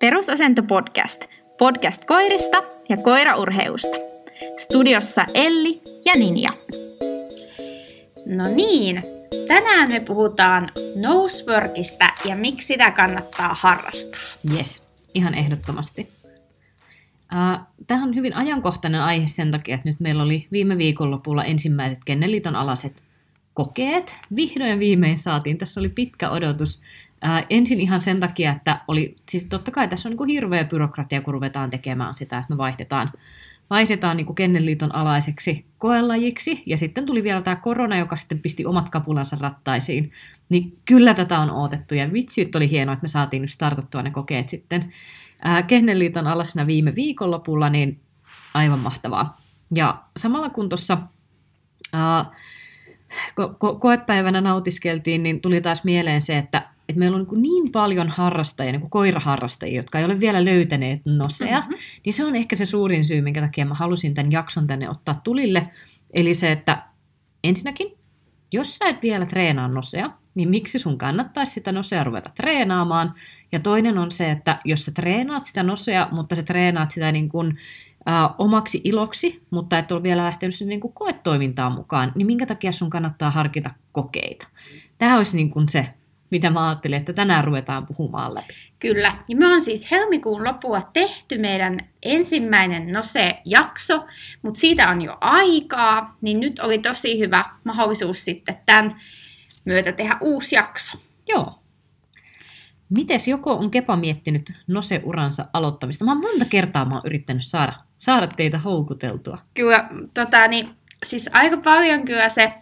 Perusasento podcast. Podcast koirista ja koiraurheusta. Studiossa Elli ja Ninja. No niin, tänään me puhutaan noseworkista ja miksi sitä kannattaa harrastaa. Yes, ihan ehdottomasti. Uh, Tämä on hyvin ajankohtainen aihe sen takia, että nyt meillä oli viime viikonlopulla ensimmäiset Kenneliiton alaset kokeet. Vihdoin viimein saatiin. Tässä oli pitkä odotus. Ää, ensin ihan sen takia, että oli, siis totta kai tässä on niin hirveä byrokratia, kun ruvetaan tekemään sitä, että me vaihdetaan, vaihdetaan niin Kennelliiton alaiseksi koelajiksi, ja sitten tuli vielä tämä korona, joka sitten pisti omat kapulansa rattaisiin, niin kyllä tätä on odotettu, ja vitsi, oli hienoa, että me saatiin nyt startattua ne kokeet sitten ää, Kennelliiton alasena viime viikonlopulla, niin aivan mahtavaa. Ja samalla kun tuossa ko- ko- koepäivänä nautiskeltiin, niin tuli taas mieleen se, että että meillä on niin, niin paljon harrastajia, niin kuin koiraharrastajia, jotka ei ole vielä löytäneet nosea, mm-hmm. niin se on ehkä se suurin syy, minkä takia mä halusin tämän jakson tänne ottaa tulille. Eli se, että ensinnäkin, jos sä et vielä treenaa nosea, niin miksi sun kannattaisi sitä nosea ruveta treenaamaan? Ja toinen on se, että jos sä treenaat sitä nosea, mutta sä treenaat sitä niin kuin, omaksi iloksi, mutta et ole vielä lähtenyt sinne niin kuin koetoimintaan mukaan, niin minkä takia sun kannattaa harkita kokeita? Tämä olisi niin kuin se mitä mä ajattelin, että tänään ruvetaan puhumaan läpi. Kyllä. Ja me on siis helmikuun loppua tehty meidän ensimmäinen Nose-jakso, mutta siitä on jo aikaa, niin nyt oli tosi hyvä mahdollisuus sitten tämän myötä tehdä uusi jakso. Joo. Mites joko on Kepa miettinyt Nose-uransa aloittamista? Mä oon monta kertaa mä oon yrittänyt saada, saada teitä houkuteltua. Kyllä, tota, niin, siis aika paljon kyllä se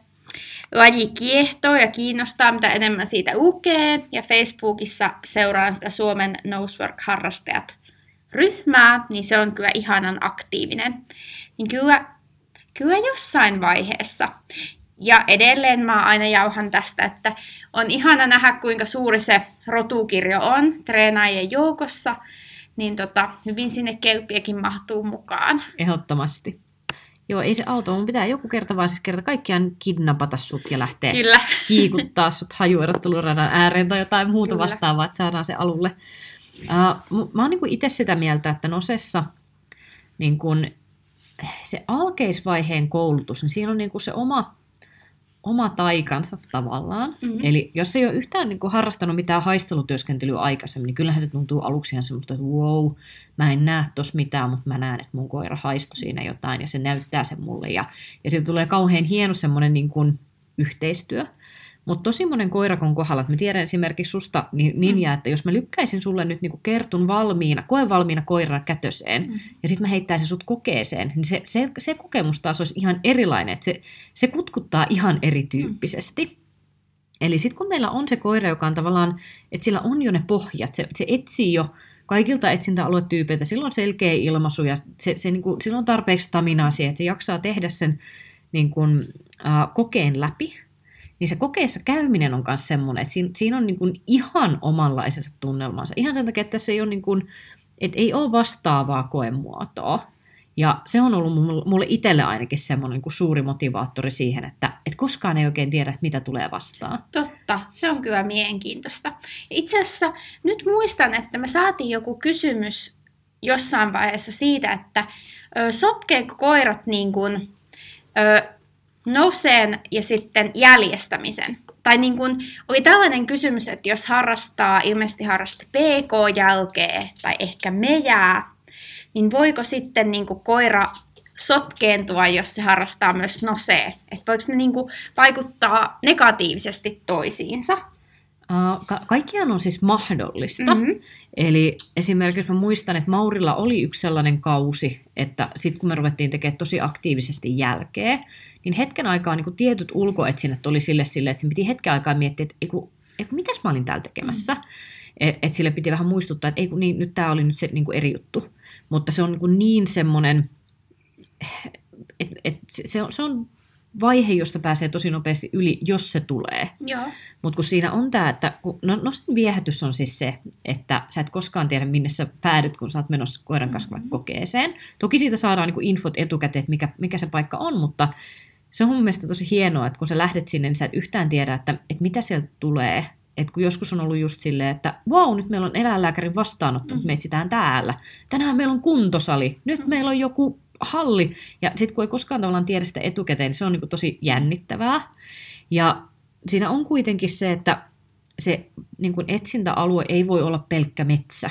laji kiehtoo ja kiinnostaa, mitä enemmän siitä lukee. Ja Facebookissa seuraan sitä Suomen Nosework-harrastajat ryhmää, niin se on kyllä ihanan aktiivinen. Niin kyllä, kyllä jossain vaiheessa. Ja edelleen mä aina jauhan tästä, että on ihana nähdä, kuinka suuri se rotukirjo on treenaajien joukossa, niin tota, hyvin sinne kelppiäkin mahtuu mukaan. Ehdottomasti. Joo, ei se auto, mun pitää joku kerta vaan siis kerta kaikkiaan kidnapata sut ja lähteä Kyllä. kiikuttaa sut hajuerotteluradan ääreen tai jotain muuta Kyllä. vastaavaa, että saadaan se alulle. Uh, mä oon niin itse sitä mieltä, että Nosessa niin kun, se alkeisvaiheen koulutus, niin siinä on niin se oma oma taikansa tavallaan. Mm-hmm. Eli jos ei ole yhtään niin kuin, harrastanut mitään haistelutyöskentelyä aikaisemmin, niin kyllähän se tuntuu aluksi ihan semmoista, että wow, mä en näe tuossa mitään, mutta mä näen, että mun koira haisto siinä jotain ja se näyttää sen mulle. Ja, ja siitä tulee kauhean hieno semmoinen niin kuin, yhteistyö. Mutta tosi monen koirakon kohdalla, että mä tiedän esimerkiksi susta Ninja, mm. että jos mä lykkäisin sulle nyt niinku kertun valmiina, koen valmiina koiran kätöseen, mm. ja sitten mä heittäisin sut kokeeseen, niin se, se, se kokemus taas olisi ihan erilainen, että se, se kutkuttaa ihan erityyppisesti. Mm. Eli sitten kun meillä on se koira, joka on tavallaan, että sillä on jo ne pohjat, se, se etsii jo kaikilta etsintäaluetyypeiltä, sillä on selkeä ilmaisu ja se, se niin kuin, sillä on tarpeeksi staminaa siihen, että se jaksaa tehdä sen niin kuin, äh, kokeen läpi, niin se kokeessa käyminen on myös semmoinen, että siinä, siinä on niin kuin ihan omanlaisensa tunnelmansa. Ihan sen takia, että tässä ei ole, niin kuin, että ei ole vastaavaa koemuotoa. Ja se on ollut mulle itselle ainakin semmoinen niin kuin suuri motivaattori siihen, että, että koskaan ei oikein tiedä, että mitä tulee vastaan. Totta, se on kyllä mielenkiintoista. Itse asiassa nyt muistan, että me saatiin joku kysymys jossain vaiheessa siitä, että ö, sotkeeko koirat niin kuin, ö, noseen ja sitten jäljestämisen. Tai niin kuin, oli tällainen kysymys, että jos harrastaa, ilmeisesti harrasta PK-jälkeä tai ehkä mejää, niin voiko sitten niin kuin koira sotkeentua, jos se harrastaa myös nosee? Että voiko ne niin kuin vaikuttaa negatiivisesti toisiinsa? Ka- kaikkiaan on siis mahdollista. Mm-hmm. Eli esimerkiksi mä muistan, että Maurilla oli yksi sellainen kausi, että sitten kun me ruvettiin tekemään tosi aktiivisesti jälkeä, niin hetken aikaa niin tietyt ulkoetsinnät oli sille sille, että se piti hetken aikaa miettiä, että eiku, eiku, mitäs mä olin täällä tekemässä. Mm. Että et sille piti vähän muistuttaa, että eiku, niin, nyt tämä oli nyt se niin kuin eri juttu. Mutta se on niin, niin semmoinen, että et se, on, se on vaihe, josta pääsee tosi nopeasti yli, jos se tulee. Mutta kun siinä on tämä, että kun, no, no viehätys on siis se, että sä et koskaan tiedä, minne sä päädyt, kun sä oot menossa koiran kanssa mm-hmm. kokeeseen. Toki siitä saadaan niin infot etukäteen, että mikä, mikä se paikka on, mutta se on mun mielestä tosi hienoa, että kun sä lähdet sinne, niin sä et yhtään tiedä, että, että mitä sieltä tulee. että kun joskus on ollut just silleen, että wow, nyt meillä on eläinlääkärin vastaanotto, mm. me etsitään täällä. Tänään meillä on kuntosali, nyt mm. meillä on joku halli. Ja sitten kun ei koskaan tavallaan tiedä sitä etukäteen, niin se on niin kuin tosi jännittävää. Ja siinä on kuitenkin se, että se niin kuin etsintäalue ei voi olla pelkkä metsä.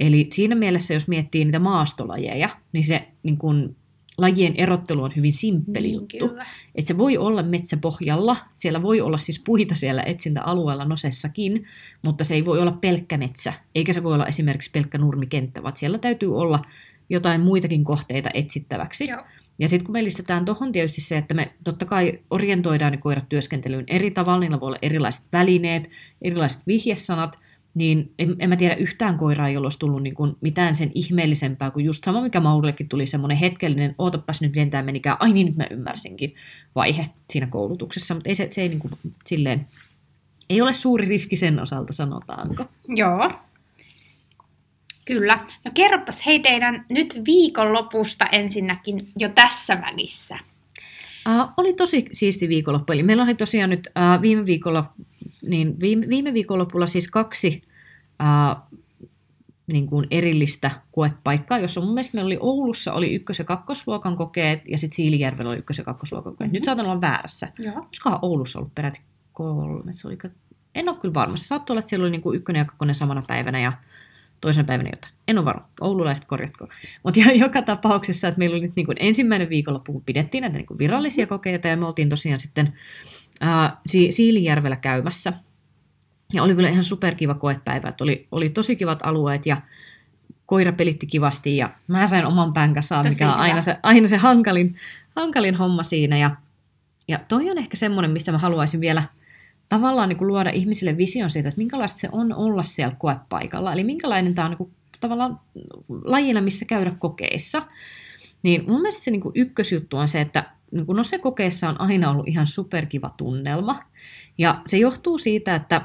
Eli siinä mielessä, jos miettii niitä maastolajeja, niin se niin kuin, lajien erottelu on hyvin simppeli niin, juttu. Että se voi olla metsäpohjalla, siellä voi olla siis puita siellä etsintäalueella nosessakin, mutta se ei voi olla pelkkä metsä, eikä se voi olla esimerkiksi pelkkä nurmikenttä, vaan siellä täytyy olla jotain muitakin kohteita etsittäväksi. Joo. Ja sitten kun me lisätään tuohon tietysti se, että me totta kai orientoidaan ne koirat työskentelyyn eri tavalla, niillä voi olla erilaiset välineet, erilaiset vihjesanat, niin en, en mä tiedä yhtään koiraa, jolla olisi tullut niin kuin mitään sen ihmeellisempää kuin just sama, mikä Maurillekin tuli semmoinen hetkellinen, ootapas nyt lentää menikään, ai niin nyt mä ymmärsinkin, vaihe siinä koulutuksessa, mutta ei se, se ei niin kuin, silleen, ei ole suuri riski sen osalta, sanotaanko. Joo, Kyllä. No kerropas hei teidän nyt viikonlopusta ensinnäkin jo tässä välissä. Uh, oli tosi siisti viikonloppu. Eli meillä oli tosiaan nyt uh, viime viikolla, niin viime, viime viikonlopulla siis kaksi uh, niin kuin erillistä koepaikkaa, jossa mun mielestä meillä oli Oulussa oli ykkös- ja kakkosluokan kokeet, ja sitten Siilijärvellä oli ykkös- ja kakkosluokan kokeet. Mm-hmm. Nyt saatan olla väärässä. Koska Oulussa ollut peräti kolme, se oli, en ole kyllä varma. Se saattoi olla, että siellä oli niin kuin ykkönen ja kakkonen samana päivänä, ja toisena päivänä jotain. En ole varma. Oululaiset korjatko. Mutta joka tapauksessa, että meillä oli nyt niin kuin ensimmäinen viikonloppu, kun pidettiin näitä niin kuin virallisia kokeita, ja me oltiin tosiaan sitten ää, si- Siilijärvellä käymässä. Ja oli kyllä ihan superkiva koepäivä, että oli, oli tosi kivat alueet, ja koira pelitti kivasti, ja mä sain oman pään kasaan, mikä on aina se, aina se hankalin, hankalin homma siinä. Ja, ja toi on ehkä semmoinen, mistä mä haluaisin vielä – tavallaan niin kuin luoda ihmisille vision siitä, että minkälaista se on olla siellä koepaikalla. Eli minkälainen tämä on niin kuin, tavallaan lajina, missä käydä kokeissa. Niin mun mielestä se niin kuin ykkösjuttu on se, että niin kuin no se kokeessa on aina ollut ihan superkiva tunnelma. Ja se johtuu siitä, että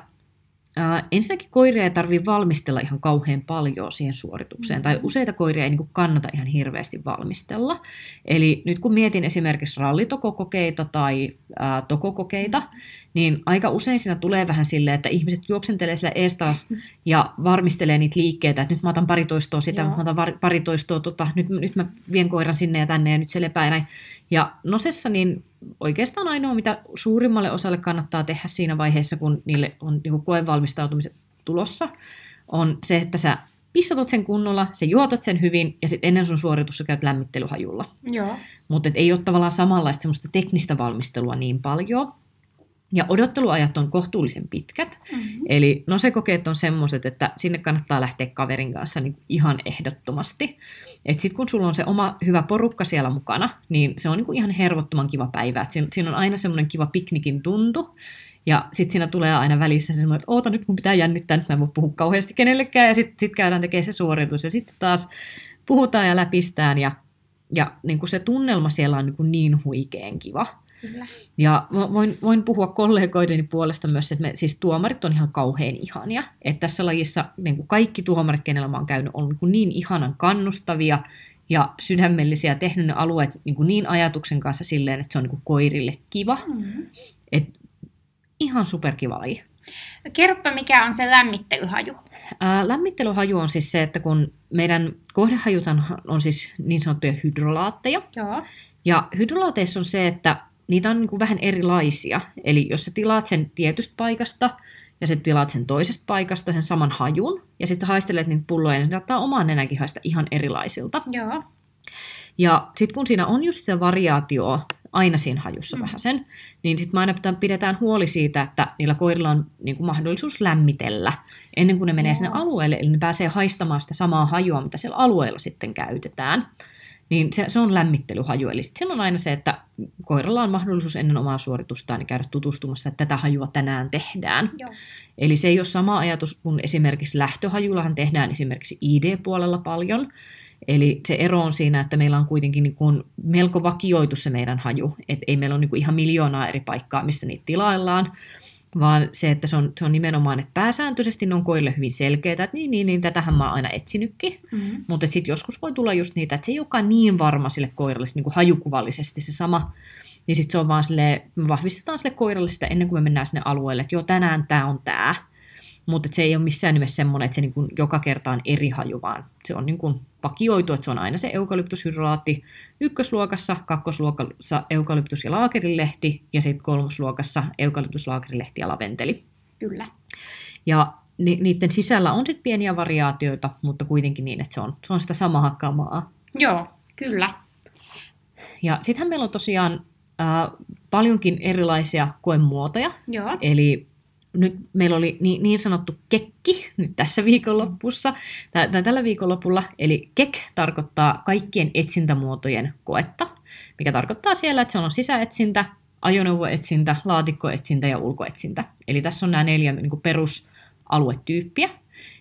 Äh, ensinnäkin koiria ei tarvitse valmistella ihan kauhean paljon siihen suoritukseen, tai mm. useita koiria ei niin kuin kannata ihan hirveästi valmistella. Eli nyt kun mietin esimerkiksi rallitokokokeita tai ää, tokokokeita, niin aika usein siinä tulee vähän silleen, että ihmiset juoksentelee sillä ees taas ja varmistelee niitä liikkeitä, että nyt mä otan pari toistoa sitä, Joo. mä otan pari toistoa, tota, nyt, nyt mä vien koiran sinne ja tänne ja nyt se lepää ja näin. Ja nosessa niin oikeastaan ainoa, mitä suurimmalle osalle kannattaa tehdä siinä vaiheessa, kun niille on niin koevalmistautumiset tulossa, on se, että sä pissatat sen kunnolla, se juotat sen hyvin ja sitten ennen sun suoritusta käyt lämmittelyhajulla. Mutta ei ole tavallaan samanlaista semmoista teknistä valmistelua niin paljon. Ja odotteluajat on kohtuullisen pitkät. Mm-hmm. Eli no se kokeet on semmoiset, että sinne kannattaa lähteä kaverin kanssa niin ihan ehdottomasti. Että sitten kun sulla on se oma hyvä porukka siellä mukana, niin se on niin ihan hervottoman kiva päivä. Et siinä, siinä on aina semmoinen kiva piknikin tuntu. Ja sitten siinä tulee aina välissä semmoinen, että oota nyt mun pitää jännittää, nyt mä en voi puhua kauheasti kenellekään. Ja sitten sit käydään tekemään se suoritus ja sitten taas puhutaan ja läpistään. Ja, ja niin kuin se tunnelma siellä on niin, kuin niin huikeen kiva. Kyllä. Ja voin, voin puhua kollegoideni puolesta myös, että me, siis tuomarit on ihan kauhean ihania. Että tässä lajissa niin kuin kaikki tuomarit, kenellä mä oon käynyt, on niin, kuin niin ihanan kannustavia ja sydämellisiä, tehnyt ne alueet niin, kuin niin ajatuksen kanssa silleen, että se on niin kuin koirille kiva. Mm-hmm. Et ihan superkiva laji. Kerropa, mikä on se lämmittelyhaju? Ää, lämmittelyhaju on siis se, että kun meidän kohdehajut on siis niin sanottuja hydrolaatteja. Joo. Ja hydrolaateissa on se, että niitä on niin kuin vähän erilaisia. Eli jos sä tilaat sen tietystä paikasta ja sitten tilaat sen toisesta paikasta sen saman hajun ja sitten haistelet niitä pulloja, niin se saattaa omaan nenänkin haista ihan erilaisilta. Joo. Ja sitten kun siinä on just se variaatio aina siinä hajussa mm. vähän sen, niin sitten me aina pidetään huoli siitä, että niillä koirilla on niin kuin mahdollisuus lämmitellä ennen kuin ne menee Joo. sinne alueelle, eli ne pääsee haistamaan sitä samaa hajua, mitä siellä alueella sitten käytetään niin se, se on lämmittelyhaju. Eli sitten on aina se, että koiralla on mahdollisuus ennen omaa suoritustaan niin käydä tutustumassa, että tätä hajua tänään tehdään. Joo. Eli se ei ole sama ajatus kuin esimerkiksi lähtöhajullahan tehdään esimerkiksi ID-puolella paljon. Eli se ero on siinä, että meillä on kuitenkin niin kuin melko vakioitu se meidän haju, että ei meillä ole niin kuin ihan miljoonaa eri paikkaa, mistä niitä tilaillaan. Vaan se, että se on, se on nimenomaan, että pääsääntöisesti ne on koille hyvin selkeää, että niin, niin, niin, tätähän mä oon aina etsinytkin, Mm. mutta sitten joskus voi tulla just niitä, että se ei olekaan niin varma sille koiralle niin kuin hajukuvallisesti se sama, niin sitten se on vaan sille, me vahvistetaan sille koiralle sitä ennen kuin me mennään sinne alueelle, että joo, tänään tämä on tämä, mutta se ei ole missään nimessä semmoinen, että se niin kuin joka kerta on eri haju, vaan se on niin kuin vakioitu, että se on aina se eukalyptushydrolaatti ykkösluokassa, kakkosluokassa eukalyptus- ja laakerilehti ja sitten kolmosluokassa eukalyptuslaakerilehti ja laventeli. Kyllä. Ja ni, niiden sisällä on sitten pieniä variaatioita, mutta kuitenkin niin, että se on, se on sitä samaa kamaa. Joo, kyllä. Ja sittenhän meillä on tosiaan äh, paljonkin erilaisia koemuotoja. Joo. Eli nyt meillä oli niin, niin sanottu kekki nyt tässä viikonlopussa, tai, tai tällä viikonlopulla. Eli kek tarkoittaa kaikkien etsintämuotojen koetta, mikä tarkoittaa siellä, että se on sisäetsintä, ajoneuvoetsintä, laatikkoetsintä ja ulkoetsintä. Eli tässä on nämä neljä niin kuin perusaluetyyppiä.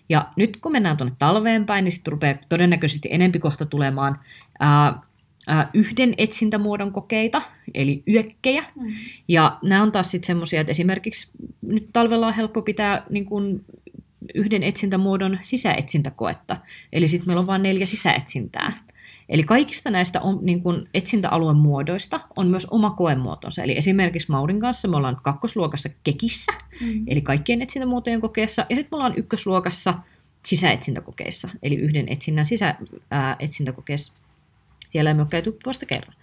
Ja nyt kun mennään tuonne talveen päin, niin sitten rupeaa todennäköisesti enempi kohta tulemaan ää, ää, yhden etsintämuodon kokeita, eli yökkejä. Mm. Ja nämä on taas sitten semmoisia, että esimerkiksi nyt talvella on helppo pitää niin kuin yhden etsintämuodon sisäetsintäkoetta. Eli sitten meillä on vain neljä sisäetsintää. Eli kaikista näistä on, niin kuin etsintäalueen muodoista on myös oma koemuotonsa. Eli esimerkiksi Maurin kanssa me ollaan nyt kakkosluokassa kekissä, Mm. eli kaikkien kokeessa, ja sitten me ollaan ykkösluokassa sisäetsintäkokeissa, eli yhden etsinnän sisäetsintäkokeessa. Siellä me ole käyty vasta kerran.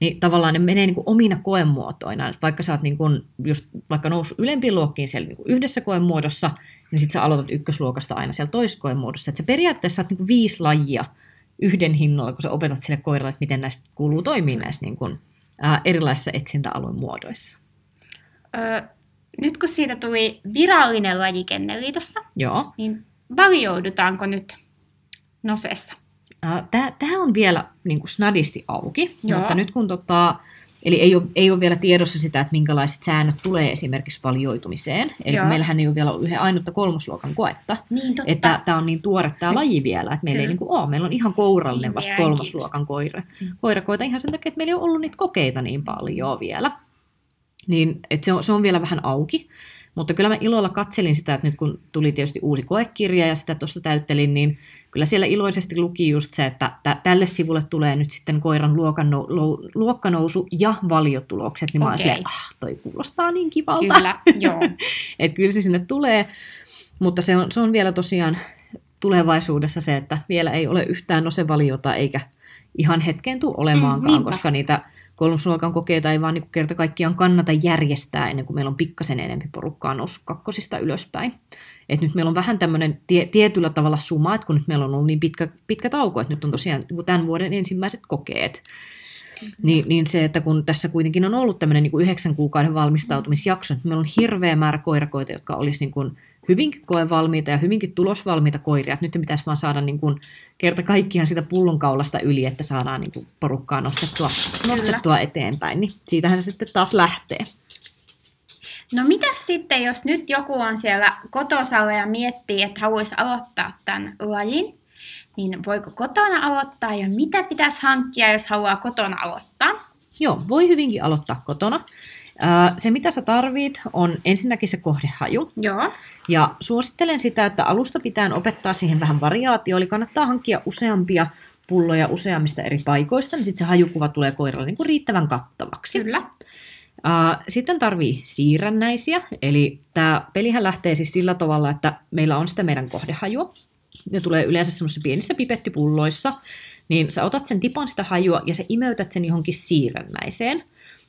Niin tavallaan ne menee niin kuin omina koemuotoina. Et vaikka sä oot niin kuin just, vaikka noussut ylempiin luokkiin siellä niin kuin yhdessä koemuodossa, niin sitten sä aloitat ykkösluokasta aina siellä toisessa koemuodossa. Että sä periaatteessa saat niin kuin viisi lajia yhden hinnalla, kun sä opetat sille koiralle, että miten näistä kuuluu toimia näissä niin kuin, ää, erilaisissa etsintäalueen muodoissa. Ö, nyt kun siitä tuli virallinen laji Kennelliitossa, Joo. niin varjoudutaanko nyt nosessa? Tämä on vielä niin kuin snadisti auki, Joo. mutta nyt kun tota, eli ei ole, ei ole vielä tiedossa sitä, että minkälaiset säännöt tulee esimerkiksi valioitumiseen. Eli Joo. meillähän ei ole vielä yhden ainutta kolmosluokan koetta, Niin totta. että tämä on niin tuore tämä laji vielä, että meillä ei Kyllä. niin kuin ole. Meillä on ihan kourallinen vasta kolmosluokan koira, koirakoita ihan sen takia, että meillä ei ole ollut niitä kokeita niin paljon vielä. Niin, että se, on, se on vielä vähän auki. Mutta kyllä mä ilolla katselin sitä, että nyt kun tuli tietysti uusi koekirja ja sitä tuossa täyttelin, niin kyllä siellä iloisesti luki just se, että tä- tälle sivulle tulee nyt sitten koiran luokkanousu ja valiotulokset, niin mä Okei. silleen, ah, toi kuulostaa niin kivalta. Kyllä, joo. että kyllä se sinne tulee, mutta se on, se on vielä tosiaan tulevaisuudessa se, että vielä ei ole yhtään nosevaliota eikä ihan hetkeen tule Mm, olemaankaan, niinpä. koska niitä kolmosluokan kokeita ei vaan niin kerta kaikkiaan kannata järjestää ennen kuin meillä on pikkasen enempi porukkaa noussut kakkosista ylöspäin. Et nyt meillä on vähän tämmöinen tie, tietyllä tavalla suma, että kun nyt meillä on ollut niin pitkä, pitkä tauko, että nyt on tosiaan niin tämän vuoden ensimmäiset kokeet, niin, niin se, että kun tässä kuitenkin on ollut tämmöinen niin yhdeksän kuukauden valmistautumisjakso, että meillä on hirveä määrä koirakoita, jotka olisi niin kuin hyvinkin koevalmiita ja hyvinkin tulosvalmiita koiria. Nyt pitäisi vaan saada niin kuin kerta kaikkiaan sitä pullonkaulasta yli, että saadaan niin kuin porukkaa nostettua, nostettua eteenpäin. Niin siitähän se sitten taas lähtee. No mitä sitten, jos nyt joku on siellä kotosalla ja miettii, että haluaisi aloittaa tämän lajin, niin voiko kotona aloittaa ja mitä pitäisi hankkia, jos haluaa kotona aloittaa? Joo, voi hyvinkin aloittaa kotona. Se, mitä sä tarvit, on ensinnäkin se kohdehaju. Joo. Ja suosittelen sitä, että alusta pitää opettaa siihen vähän variaatio, eli kannattaa hankkia useampia pulloja useammista eri paikoista, niin sitten se hajukuva tulee koiralle niin kuin riittävän kattavaksi. Kyllä. Sitten tarvii siirrännäisiä, eli tämä pelihän lähtee siis sillä tavalla, että meillä on sitä meidän kohdehajua. Ne tulee yleensä semmoisissa pienissä pipettipulloissa, niin sä otat sen tipan sitä hajua ja sä imeytät sen johonkin siirrännäiseen.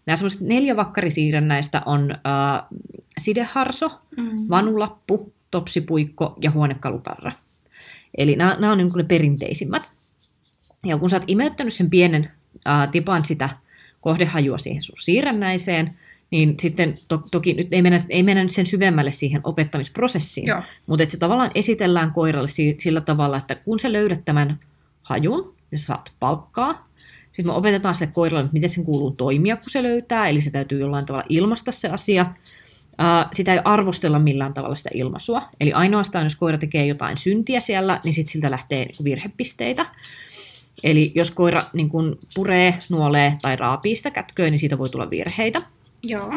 Nämä semmoiset neljä vakkarisiirrännäistä on uh, sideharso, Mm. vanulappu, topsipuikko ja huonekalutarra. Eli nämä, nämä on niin kuin ne perinteisimmät. Ja kun sä oot imeyttänyt sen pienen ää, tipan sitä kohdehajua siihen sun siirrännäiseen, niin sitten to, toki nyt ei mennä, ei mennä nyt sen syvemmälle siihen opettamisprosessiin, Joo. mutta että se tavallaan esitellään koiralle si, sillä tavalla, että kun sä löydät tämän hajun, niin sä saat palkkaa. Sitten me opetetaan sille koiralle, että miten sen kuuluu toimia, kun se löytää, eli se täytyy jollain tavalla ilmaista se asia. Sitä ei arvostella millään tavalla sitä ilmaisua. Eli ainoastaan, jos koira tekee jotain syntiä siellä, niin sitten siltä lähtee niin kuin virhepisteitä. Eli jos koira niin kuin puree, nuolee tai raapii sitä kätköä, niin siitä voi tulla virheitä. Joo.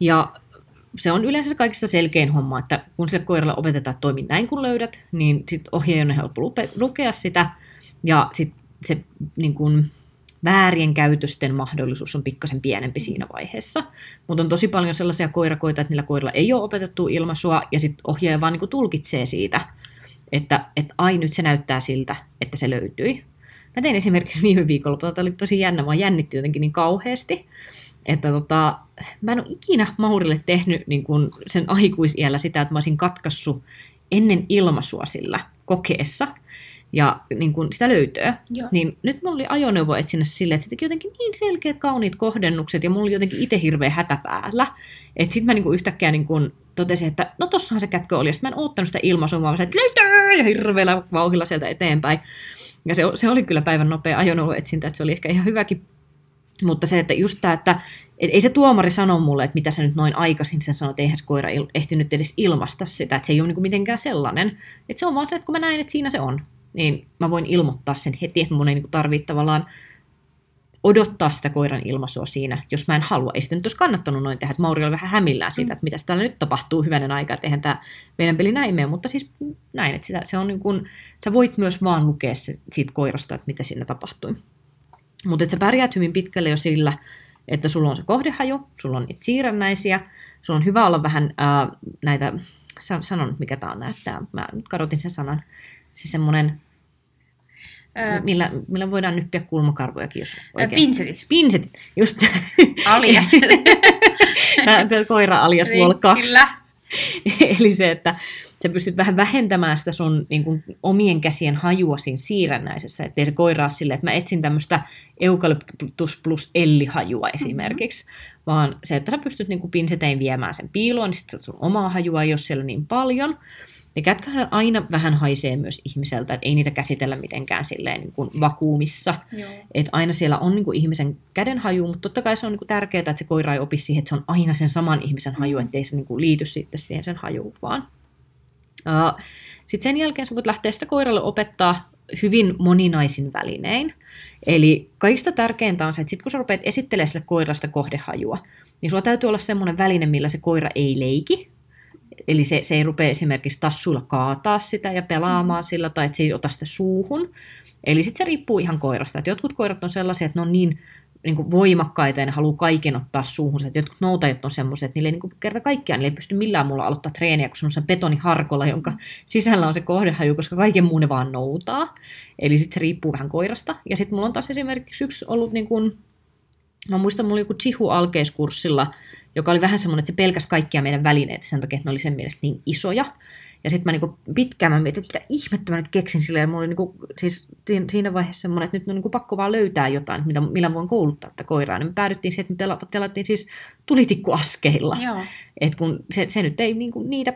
Ja se on yleensä kaikista selkein homma, että kun sille koiralle opetetaan, että toimi näin kun löydät, niin sitten ohjeen on helppo lukea sitä, ja sitten se niin kun, väärien käytösten mahdollisuus on pikkasen pienempi siinä vaiheessa. Mutta on tosi paljon sellaisia koirakoita, että niillä koirilla ei ole opetettu ilmaisua, ja sitten ohjaaja vaan niin tulkitsee siitä, että, että ai nyt se näyttää siltä, että se löytyi. Mä tein esimerkiksi viime viikolla, tämä oli tosi jännä, mä jännitti jotenkin niin kauheasti, että tota, mä en ole ikinä Maurille tehnyt niin kun sen aikuisiellä sitä, että mä olisin katkassut ennen ilmaisua sillä kokeessa ja niin kun sitä löytöä. Joo. Niin nyt mulla oli ajoneuvo etsinnässä silleen, että se teki jotenkin niin selkeät kauniit kohdennukset ja mulla oli jotenkin itse hirveä hätä päällä. Että sitten mä niin yhtäkkiä niin kun totesin, että no tossahan se kätkö oli. Ja sitten mä en oottanut sitä ilmaisua, vaan että löytää ja hirveällä vauhilla sieltä eteenpäin. Ja se, se oli kyllä päivän nopea ajoneuvoetsintä, että se oli ehkä ihan hyväkin. Mutta se, että just tämä, että et ei se tuomari sano mulle, että mitä sä nyt noin aikaisin sen sanoi, että eihän se koira ehtinyt edes ilmasta sitä, että se ei ole niin mitenkään sellainen. Että se on vaan se, että kun mä näin, että siinä se on, niin mä voin ilmoittaa sen heti, että mun ei niin tarvitse tavallaan odottaa sitä koiran ilmaisua siinä, jos mä en halua. Ei sitä nyt olisi kannattanut noin tehdä, että Mauri oli vähän hämillään siitä, että mitä täällä nyt tapahtuu hyvänen aika, että eihän tämä meidän peli näin mene, mutta siis näin, että sitä, se on niin kuin, sä voit myös vaan lukea se, siitä koirasta, että mitä siinä tapahtui. Mutta että sä pärjäät hyvin pitkälle jo sillä, että sulla on se kohdehaju, sulla on niitä siirrännäisiä, sulla on hyvä olla vähän ää, näitä, sanon mikä tämä on näyttää, mä nyt kadotin sen sanan, siis semmoinen Öö, millä, millä voidaan nyppiä kulmakarvojakin, jos oikein... Pinsetit. Pinsetit, just. Alias. koira alias niin, Vol 2. Kyllä. Eli se, että sä pystyt vähän vähentämään sitä sun niin kuin, omien käsien hajua siinä siirrännäisessä, ettei se koiraa silleen, että mä etsin tämmöistä eukalyptus plus ellihajua esimerkiksi, mm-hmm. vaan se, että sä pystyt niin kuin pinsetein viemään sen piiloon, niin sitten sun omaa hajua ei ole siellä niin paljon, ja kätköhän aina vähän haisee myös ihmiseltä, että ei niitä käsitellä mitenkään silleen niin kuin vakuumissa. Että aina siellä on niin kuin ihmisen käden haju, mutta totta kai se on niin kuin tärkeää, että se koira ei opi siihen, että se on aina sen saman ihmisen haju, mm. ettei se niin kuin liity sitten siihen sen hajuun vaan. Uh, sitten sen jälkeen sä voit lähteä sitä koiralle opettaa hyvin moninaisin välinein. Eli kaikista tärkeintä on se, että sit kun sä rupeat esittelemään sille koirasta kohdehajua, niin sulla täytyy olla semmoinen väline, millä se koira ei leiki, Eli se, se ei rupea esimerkiksi tassuilla kaataa sitä ja pelaamaan mm. sillä, tai että se ei ota sitä suuhun. Eli sitten se riippuu ihan koirasta. Et jotkut koirat on sellaisia, että ne on niin, niin kuin voimakkaita ja ne haluaa kaiken ottaa suuhunsa. Et jotkut noutajat on sellaisia, että niille ei niin kuin kerta kaikkiaan, niille ei pysty millään muulla aloittaa treeniä kuin semmoisen betoniharkolla, jonka sisällä on se kohdehaju, koska kaiken muun ne vaan noutaa. Eli sitten se riippuu vähän koirasta. Ja sitten mulla on taas esimerkiksi yksi ollut niin kuin, Mä muistan, mulla oli joku Chihu alkeiskurssilla, joka oli vähän semmoinen, että se pelkäsi kaikkia meidän välineitä sen takia, että ne oli sen mielestä niin isoja. Ja sitten mä niinku pitkään mä mietin, että mitä ihmettä mä nyt keksin silleen, mulla oli niinku, siis siinä vaiheessa semmoinen, että nyt on niinku pakko vaan löytää jotain, mitä, millä voin kouluttaa tätä koiraa. Niin me päädyttiin siihen, että me pelattiin siis tulitikkuaskeilla. Et kun se, se, nyt ei niinku niitä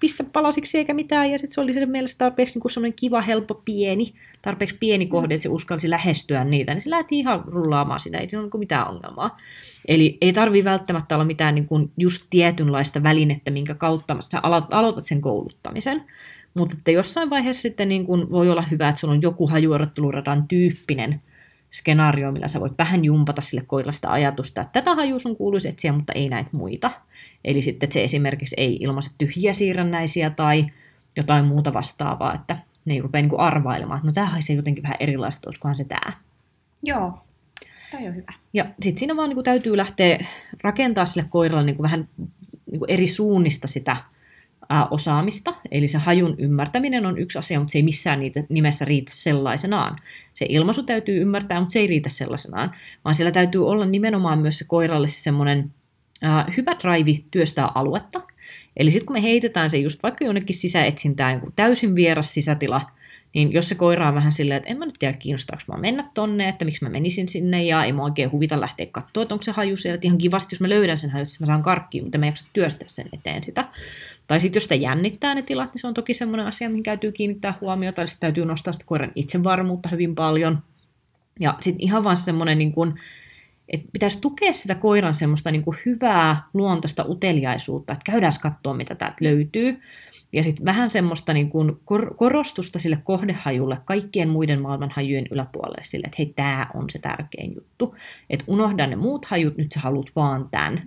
pistä palasiksi eikä mitään, ja sitten se oli sen mielestä tarpeeksi niin semmoinen kiva, helppo, pieni, tarpeeksi pieni kohde, että se uskalsi lähestyä niitä, niin se lähti ihan rullaamaan sitä, ei siinä ole mitään ongelmaa. Eli ei tarvi välttämättä olla mitään niin kuin just tietynlaista välinettä, minkä kautta sä aloitat sen kouluttamisen, mutta että jossain vaiheessa sitten niin kuin voi olla hyvä, että sulla on joku hajuerotteluradan tyyppinen skenaario, millä sä voit vähän jumpata sille koiralle sitä ajatusta, että tätä hajua sun kuuluisi etsiä, mutta ei näitä muita. Eli sitten että se esimerkiksi ei ilmaise tyhjiä siirrännäisiä tai jotain muuta vastaavaa, että ne ei rupea niin arvailemaan, että no tämä haisee jotenkin vähän erilaiset, olisikohan se tämä. Joo, tämä on hyvä. Ja sitten siinä vaan niin kuin täytyy lähteä rakentaa sille koiralle niin kuin vähän niin kuin eri suunnista sitä osaamista. Eli se hajun ymmärtäminen on yksi asia, mutta se ei missään niitä nimessä riitä sellaisenaan. Se ilmaisu täytyy ymmärtää, mutta se ei riitä sellaisenaan, vaan siellä täytyy olla nimenomaan myös se koiralle semmoinen hyvä drive työstää aluetta. Eli sitten kun me heitetään se just vaikka jonnekin sisäetsintään, joku täysin vieras sisätila, niin jos se koira on vähän silleen, että en mä nyt tiedä kiinnostaako mä mennä tonne, että miksi mä menisin sinne ja ei mä oikein huvita lähteä katsoa, että onko se haju siellä, että ihan kivasti, jos mä löydän sen haju, että mä saan karkkiin, mutta mä en jaksa työstää sen eteen sitä. Tai sitten jos sitä jännittää ne tilat, niin se on toki semmoinen asia, mihin täytyy kiinnittää huomiota, eli täytyy nostaa sitä koiran itsevarmuutta hyvin paljon. Ja sitten ihan vaan semmoinen niin kuin, että pitäisi tukea sitä koiran semmoista niin kuin hyvää luontaista uteliaisuutta, että käydään katsoa, mitä täältä löytyy. Ja sitten vähän semmoista niin kuin kor- korostusta sille kohdehajulle kaikkien muiden maailman hajujen yläpuolelle sille, että hei, tämä on se tärkein juttu. Että unohda ne muut hajut, nyt sä haluat vaan tämän.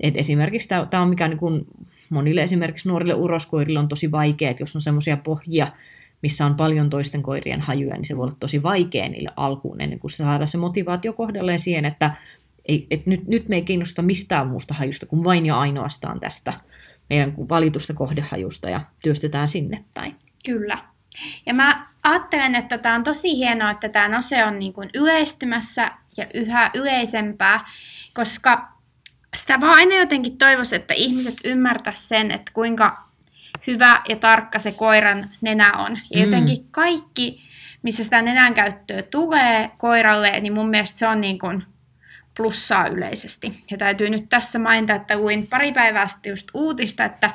Et esimerkiksi tämä on mikä niin kuin monille esimerkiksi nuorille uroskoirille on tosi vaikea, että jos on semmoisia pohjia, missä on paljon toisten koirien hajuja, niin se voi olla tosi vaikea niille alkuun ennen kuin saadaan se motivaatio kohdalleen siihen, että ei, et nyt, nyt me ei kiinnosta mistään muusta hajusta kuin vain ja ainoastaan tästä meidän valitusta kohdehajusta ja työstetään sinne päin. Kyllä. Ja mä ajattelen, että tämä on tosi hienoa, että tämä nose on niin kuin yleistymässä ja yhä yleisempää, koska sitä vaan aina jotenkin toivoisi, että ihmiset ymmärtäisivät sen, että kuinka hyvä ja tarkka se koiran nenä on. Ja mm. jotenkin kaikki, missä sitä nenän käyttöä tulee koiralle, niin mun mielestä se on niin kuin plussaa yleisesti. Ja täytyy nyt tässä mainita, että luin pari päivää sitten just uutista, että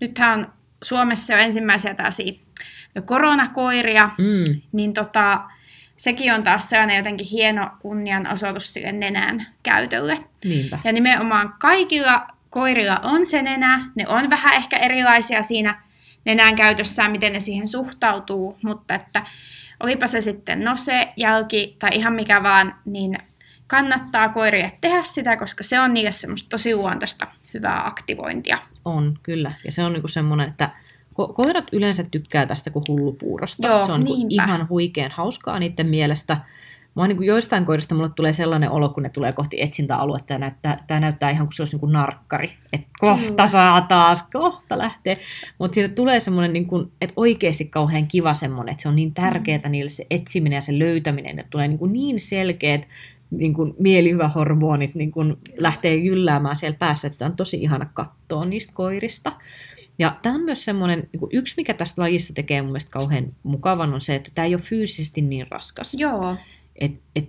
nythän on Suomessa jo ensimmäisiä tällaisia koronakoiria, mm. niin tota, sekin on taas sellainen jotenkin hieno kunnianosoitus sille nenän käytölle. Niinpä. Ja nimenomaan kaikilla koirilla on se nenä, ne on vähän ehkä erilaisia siinä nenän käytössään, miten ne siihen suhtautuu, mutta että olipa se sitten nose, jälki tai ihan mikä vaan, niin kannattaa koirille tehdä sitä, koska se on niille semmoista tosi luontaista hyvää aktivointia. On, kyllä. Ja se on niinku semmoinen, että ko- koirat yleensä tykkää tästä kuin hullupuurosta. Joo, se on niinku ihan huikean hauskaa niiden mielestä. Mä niin kuin joistain koirista mulle tulee sellainen olo, kun ne tulee kohti etsintäaluetta ja näyttää, tämä näyttää ihan kuin se olisi niin kuin narkkari. Että kohta Kyllä. saa taas, kohta lähtee. Mutta siinä tulee semmoinen, niin kuin, että oikeasti kauhean kiva semmoinen, että se on niin tärkeää mm. niille se etsiminen ja se löytäminen, että tulee niin, kuin niin selkeät niin kuin mielihyvähormonit niin kuin lähtee jylläämään siellä päässä, että sitä on tosi ihana katsoa niistä koirista. Ja tämä on myös semmoinen, niin yksi mikä tästä lajissa tekee mun mielestä kauhean mukavan on se, että tämä ei ole fyysisesti niin raskas. Joo. Et, et,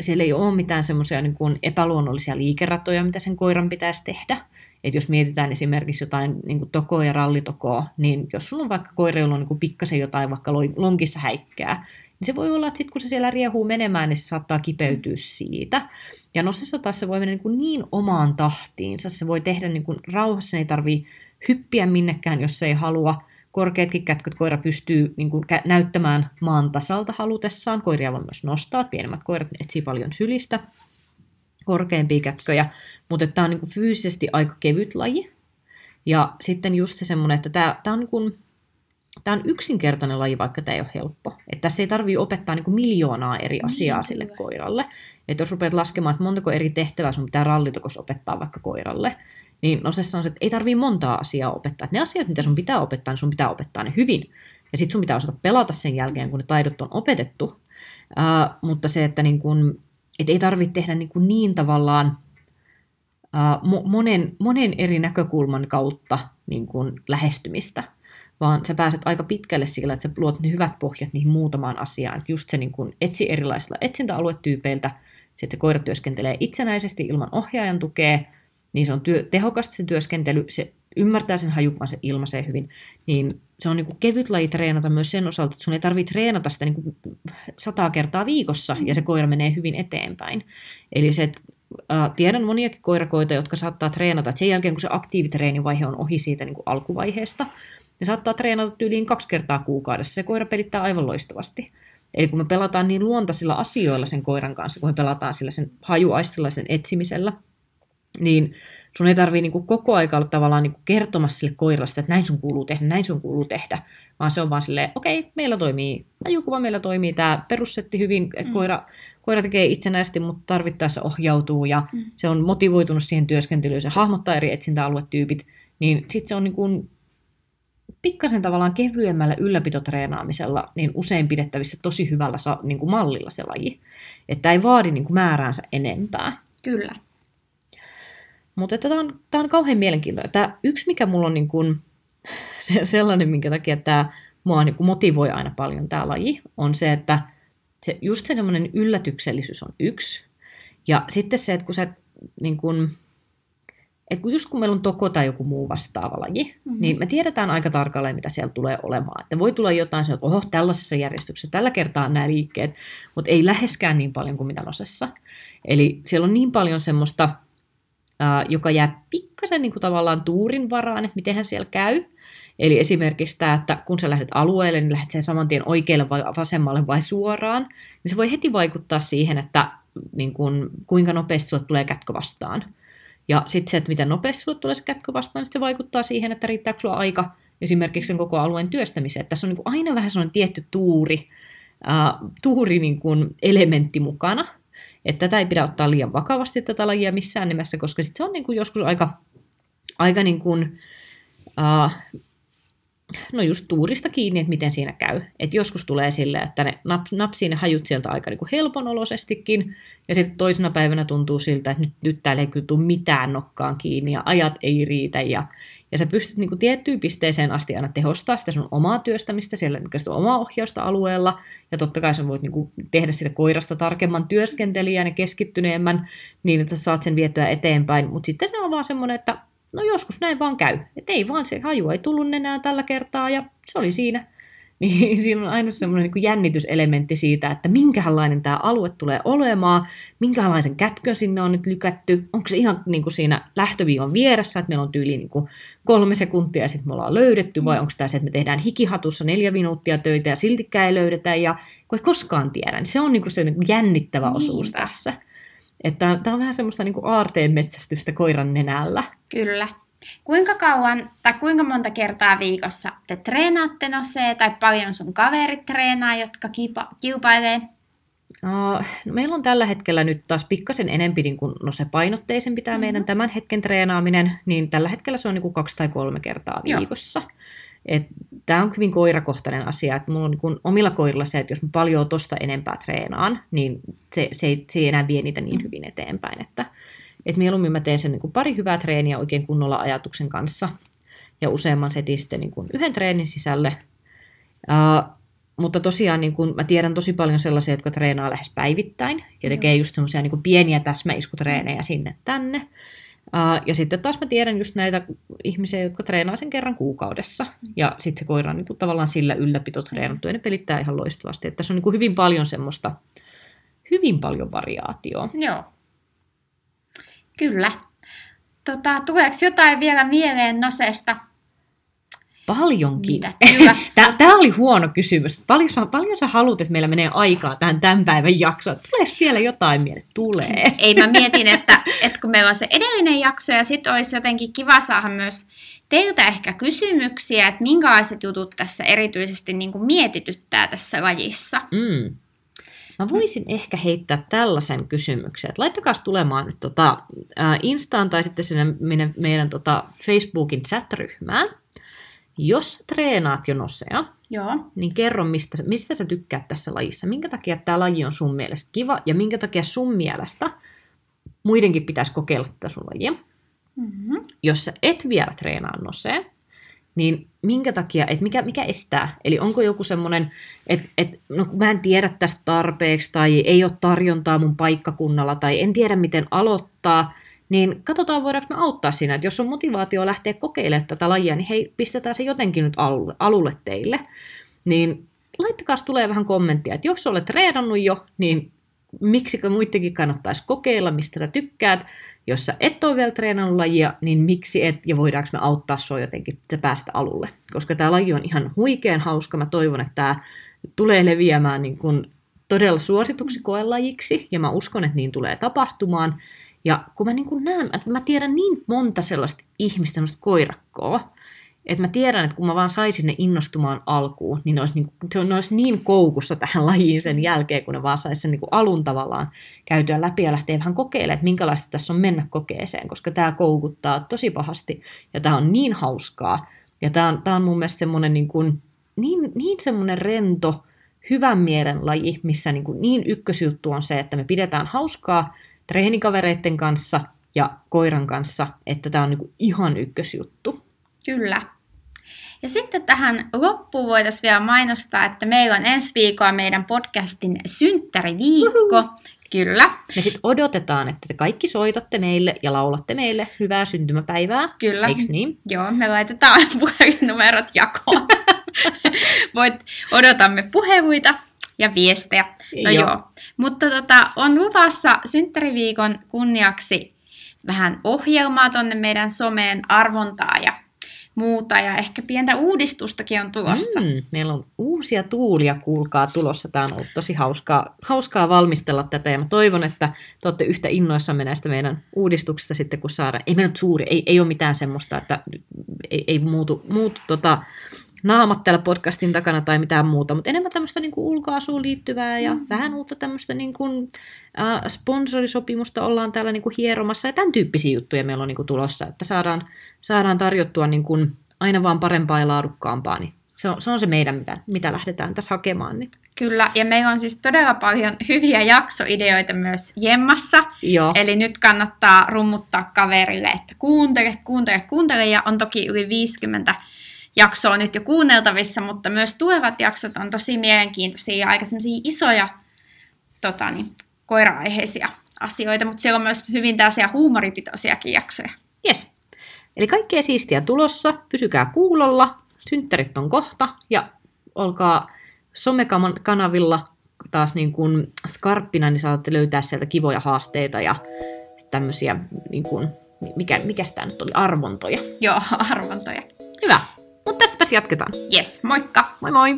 siellä ei ole mitään semmoisia niin kuin epäluonnollisia liikeratoja, mitä sen koiran pitäisi tehdä. Et jos mietitään esimerkiksi jotain niin kuin tokoa ja rallitokoa, niin jos sulla on vaikka koira, jolla on niin kuin pikkasen jotain vaikka lonkissa häikkää, niin se voi olla, että sit kun se siellä riehuu menemään, niin se saattaa kipeytyä siitä. Ja nosessa taas se voi mennä niin, kuin niin omaan tahtiinsa, se voi tehdä niin kuin rauhassa, ei tarvii hyppiä minnekään, jos se ei halua. Korkeatkin kätköt koira pystyy niin kuin, näyttämään maan tasalta halutessaan. Koiria voi myös nostaa, pienemmät koirat etsii paljon sylistä, korkeampia kätköjä, mutta tämä on niin kuin, fyysisesti aika kevyt laji. Ja sitten just se semmoinen, että tämä, tämä on niin kuin, tämä on yksinkertainen laji, vaikka tämä ei ole helppo. Että tässä ei tarvitse opettaa niin kuin miljoonaa eri niin, asiaa niin, sille koiralle. Että jos rupeat laskemaan, että montako eri tehtävää sun pitää rallitokos opettaa vaikka koiralle, niin Nosessa on se, että ei tarvitse montaa asiaa opettaa. Että ne asiat, mitä sun pitää opettaa, niin sun pitää opettaa ne hyvin. Ja sitten sun pitää osata pelata sen jälkeen, kun ne taidot on opetettu. Uh, mutta se, että niin kun, et ei tarvitse tehdä niin, kuin niin tavallaan uh, monen, monen eri näkökulman kautta niin kuin lähestymistä, vaan sä pääset aika pitkälle sillä, että sä luot ne hyvät pohjat niihin muutamaan asiaan. Että just se niin kun etsi erilaisilla etsintäaluetyypeiltä, se, että koira työskentelee itsenäisesti ilman ohjaajan tukea, niin se on työ, tehokasta se työskentely, se ymmärtää sen hajupan, se ilmaisee hyvin, niin se on niin kuin kevyt laji treenata myös sen osalta, että sun ei tarvitse treenata sitä niin kuin sataa kertaa viikossa, ja se koira menee hyvin eteenpäin. Eli se, että äh, tiedän moniakin koirakoita, jotka saattaa treenata, että sen jälkeen kun se aktiivitreenivaihe on ohi siitä niin kuin alkuvaiheesta, ne saattaa treenata tyyliin kaksi kertaa kuukaudessa. Se koira pelittää aivan loistavasti. Eli kun me pelataan niin luontaisilla asioilla sen koiran kanssa, kun me pelataan sillä sen hajuaistilla, sen etsimisellä, niin sun ei tarvii niinku koko aika olla tavallaan niinku kertomassa sille koiralle että näin sun kuuluu tehdä, näin sun kuuluu tehdä, vaan se on vaan silleen, okei, okay, meillä toimii hajukuva, meillä toimii tämä perussetti hyvin, että mm. koira, koira tekee itsenäisesti, mutta tarvittaessa ohjautuu ja mm. se on motivoitunut siihen työskentelyyn, se hahmottaa eri etsintäaluetyypit, niin sitten se on niinku pikkasen tavallaan kevyemmällä ylläpitotreenaamisella niin usein pidettävissä tosi hyvällä niin kuin mallilla se laji. Että ei vaadi niin kuin määräänsä enempää. Kyllä. Mutta tämä on, tämä on kauhean mielenkiintoinen. Tämä yksi, mikä mulla on niin kuin, se, sellainen, minkä takia tämä mua niin kuin motivoi aina paljon tämä laji, on se, että se, just se semmoinen yllätyksellisyys on yksi. Ja sitten se, että kun sä niin kuin, että kun just kun meillä on toko tai joku muu vastaava laji, mm-hmm. niin me tiedetään aika tarkalleen, mitä siellä tulee olemaan. Että voi tulla jotain, että oho, tällaisessa järjestyksessä tällä kertaa nämä liikkeet, mutta ei läheskään niin paljon kuin mitä nosessa. Eli siellä on niin paljon semmoista, ää, joka jää pikkasen niin kuin tavallaan tuurin varaan, että miten siellä käy. Eli esimerkiksi tämä, että kun sä lähdet alueelle, niin lähdet sen saman tien oikealle vai vasemmalle vai suoraan, niin se voi heti vaikuttaa siihen, että niin kuin, kuinka nopeasti sulle tulee kätkö vastaan. Ja sitten se, että miten nopeasti sulle tulee se kätkö vastaan, niin se vaikuttaa siihen, että riittääkö sulla aika esimerkiksi sen koko alueen työstämiseen. Että tässä on niin aina vähän sellainen tietty tuuri, uh, tuuri niin kuin elementti mukana. Että tätä ei pidä ottaa liian vakavasti tätä lajia missään nimessä, koska sit se on niin kuin joskus aika, aika niin kuin, uh, no just tuurista kiinni, että miten siinä käy. Et joskus tulee silleen, että ne naps, napsii ne hajut sieltä aika niin helponolosestikin, ja sitten toisena päivänä tuntuu siltä, että nyt, nyt täällä ei kyllä tule mitään nokkaan kiinni, ja ajat ei riitä, ja, ja sä pystyt niin kuin tiettyyn pisteeseen asti aina tehostaa sitä sun omaa työstämistä, siellä niin sitä omaa ohjausta alueella, ja totta kai sä voit niin kuin tehdä sitä koirasta tarkemman työskentelijän ja keskittyneemmän, niin että saat sen vietyä eteenpäin, mutta sitten se on vaan semmoinen, että no joskus näin vaan käy. Että ei vaan se haju ei tullut enää tällä kertaa ja se oli siinä. Niin siinä on aina semmoinen niin jännityselementti siitä, että minkälainen tämä alue tulee olemaan, minkälaisen kätkön sinne on nyt lykätty, onko se ihan niin kuin siinä lähtöviivan vieressä, että meillä on tyyli niin kuin kolme sekuntia ja sitten me ollaan löydetty, vai mm. onko tämä se, että me tehdään hikihatussa neljä minuuttia töitä ja siltikään ei löydetä, ja kun ei koskaan tiedä, niin se on niin kuin se niin kuin jännittävä osuus Niinpä. tässä. Että tämä on vähän semmoista niin aarteen metsästystä koiran nenällä. Kyllä. Kuinka kauan tai kuinka monta kertaa viikossa te treenaatte nosee tai paljon sun kaverit treenaa, jotka kipa, kiupailee? Uh, no meillä on tällä hetkellä nyt taas pikkasen enempi niin kuin, no se painotteisempi tämä mm-hmm. meidän tämän hetken treenaaminen, niin tällä hetkellä se on niin kuin kaksi tai kolme kertaa viikossa. Joo. Tämä on hyvin koirakohtainen asia, että mulla on niin omilla koirilla se, että jos mä paljon tosta enempää treenaan, niin se, se, ei, se ei enää vie niitä niin hyvin eteenpäin. Että, että mieluummin mä teen sen niin kuin pari hyvää treeniä oikein kunnolla ajatuksen kanssa ja useamman setin sitten niin kuin yhden treenin sisälle. Uh, mutta tosiaan niin kun, mä tiedän tosi paljon sellaisia, jotka treenaa lähes päivittäin ja tekee just semmoisia niin pieniä täsmäiskutreenejä sinne tänne. Ja sitten taas mä tiedän just näitä ihmisiä, jotka treenaa sen kerran kuukaudessa. Ja sitten se koira on niin tavallaan sillä ylläpito treenattu ja ne pelittää ihan loistavasti. Että tässä on niin kuin hyvin paljon semmoista, hyvin paljon variaatioa. Joo. Kyllä. Tota, tuleeko jotain vielä mieleen Nosesta? Paljonkin. Tämä oli huono kysymys. Paljon, paljon sä haluat, että meillä menee aikaa tähän tämän päivän jaksoon? Tuleeko vielä jotain mieleen? Tulee. Ei, mä mietin, että, että kun meillä on se edellinen jakso ja sitten olisi jotenkin kiva saada myös teiltä ehkä kysymyksiä, että minkälaiset jutut tässä erityisesti niin kuin mietityttää tässä lajissa. Mm. Mä voisin ehkä heittää tällaisen kysymyksen, että laittakaa tulemaan nyt tota, äh, Instaan tai sitten sinne meidän, meidän tota Facebookin chat-ryhmään. Jos sä treenaat jo nosea, Joo. niin kerro, mistä, mistä sä tykkäät tässä lajissa. Minkä takia tämä laji on sun mielestä kiva ja minkä takia sun mielestä muidenkin pitäisi kokeilla tätä sun lajia. Mm-hmm. Jos sä et vielä treenaa nosea, niin minkä takia, että mikä, mikä estää? Eli onko joku semmoinen, että et, no kun mä en tiedä tästä tarpeeksi tai ei ole tarjontaa mun paikkakunnalla tai en tiedä miten aloittaa, niin katsotaan voidaanko me auttaa siinä, että jos on motivaatio lähteä kokeilemaan tätä lajia, niin hei, pistetään se jotenkin nyt alulle, alulle teille. Niin laittakaa tulee vähän kommenttia, että jos olet treenannut jo, niin miksikö muidenkin kannattaisi kokeilla, mistä sä tykkäät. Jos sä et ole vielä treenannut lajia, niin miksi et, ja voidaanko me auttaa sua jotenkin se päästä alulle. Koska tämä laji on ihan huikean hauska, mä toivon, että tämä tulee leviämään niin kuin todella suosituksi koelajiksi, ja mä uskon, että niin tulee tapahtumaan. Ja kun mä niin kuin näen, että mä tiedän niin monta sellaista ihmistä, sellaista koirakkoa, että mä tiedän, että kun mä vaan saisin ne innostumaan alkuun, niin ne olisi niin, se on, ne olisi niin koukussa tähän lajiin sen jälkeen, kun ne vaan saisi sen niin kuin alun tavallaan käytyä läpi ja lähteä vähän kokeilemaan, että minkälaista tässä on mennä kokeeseen, koska tämä koukuttaa tosi pahasti ja tämä on niin hauskaa. Ja tämä on, tämä on mun mielestä semmoinen niin, kuin, niin, niin semmoinen rento, hyvän mielen laji, missä niin, kuin niin ykkösjuttu on se, että me pidetään hauskaa, treenikavereiden kanssa ja koiran kanssa, että tämä on niinku ihan ykkösjuttu. Kyllä. Ja sitten tähän loppuun voitaisiin vielä mainostaa, että meillä on ensi viikolla meidän podcastin synttäriviikko. Uhuhu. Kyllä. Me sitten odotetaan, että te kaikki soitatte meille ja laulatte meille hyvää syntymäpäivää. Kyllä. Eiks niin? Joo, me laitetaan puhelinnumerot jakoon. Voit, odotamme puheluita ja viestejä. No joo. joo. Mutta tota, on luvassa synttäriviikon kunniaksi vähän ohjelmaa tonne meidän someen arvontaa ja muuta ja ehkä pientä uudistustakin on tulossa. Mm, meillä on uusia tuulia, kuulkaa, tulossa. Tämä on ollut tosi hauskaa, hauskaa valmistella tätä ja mä toivon, että te olette yhtä innoissamme näistä meidän uudistuksista sitten, kun saadaan. Ei meillä nyt suuri, ei, ei ole mitään semmoista, että ei, ei muutu, muutu tota, naamat täällä podcastin takana tai mitään muuta, mutta enemmän tämmöistä niin ulkoasuun liittyvää ja mm. vähän uutta tämmöistä niin kuin, äh, sponsorisopimusta ollaan täällä niin kuin hieromassa ja tämän tyyppisiä juttuja meillä on niin kuin tulossa, että saadaan, saadaan tarjottua niin kuin aina vaan parempaa ja laadukkaampaa, niin se on, se on se meidän, mitä, mitä lähdetään tässä hakemaan. Niin. Kyllä, ja meillä on siis todella paljon hyviä jaksoideoita myös Jemmassa. Joo. Eli nyt kannattaa rummuttaa kaverille, että kuuntele, kuuntele, kuuntele, ja on toki yli 50 jaksoa nyt jo kuunneltavissa, mutta myös tulevat jaksot on tosi mielenkiintoisia ja aika isoja tota, niin, koira-aiheisia asioita, mutta siellä on myös hyvin tällaisia huumoripitoisiakin jaksoja. Yes. Eli kaikkea siistiä tulossa, pysykää kuulolla, synttärit on kohta ja olkaa somekanavilla taas niin kuin skarppina, niin saatte löytää sieltä kivoja haasteita ja tämmöisiä, niin kuin, mikä, mikä tämä nyt oli, arvontoja. Joo, arvontoja. Hyvä. Tästäpäs jatketaan. Yes, moikka! Moi moi!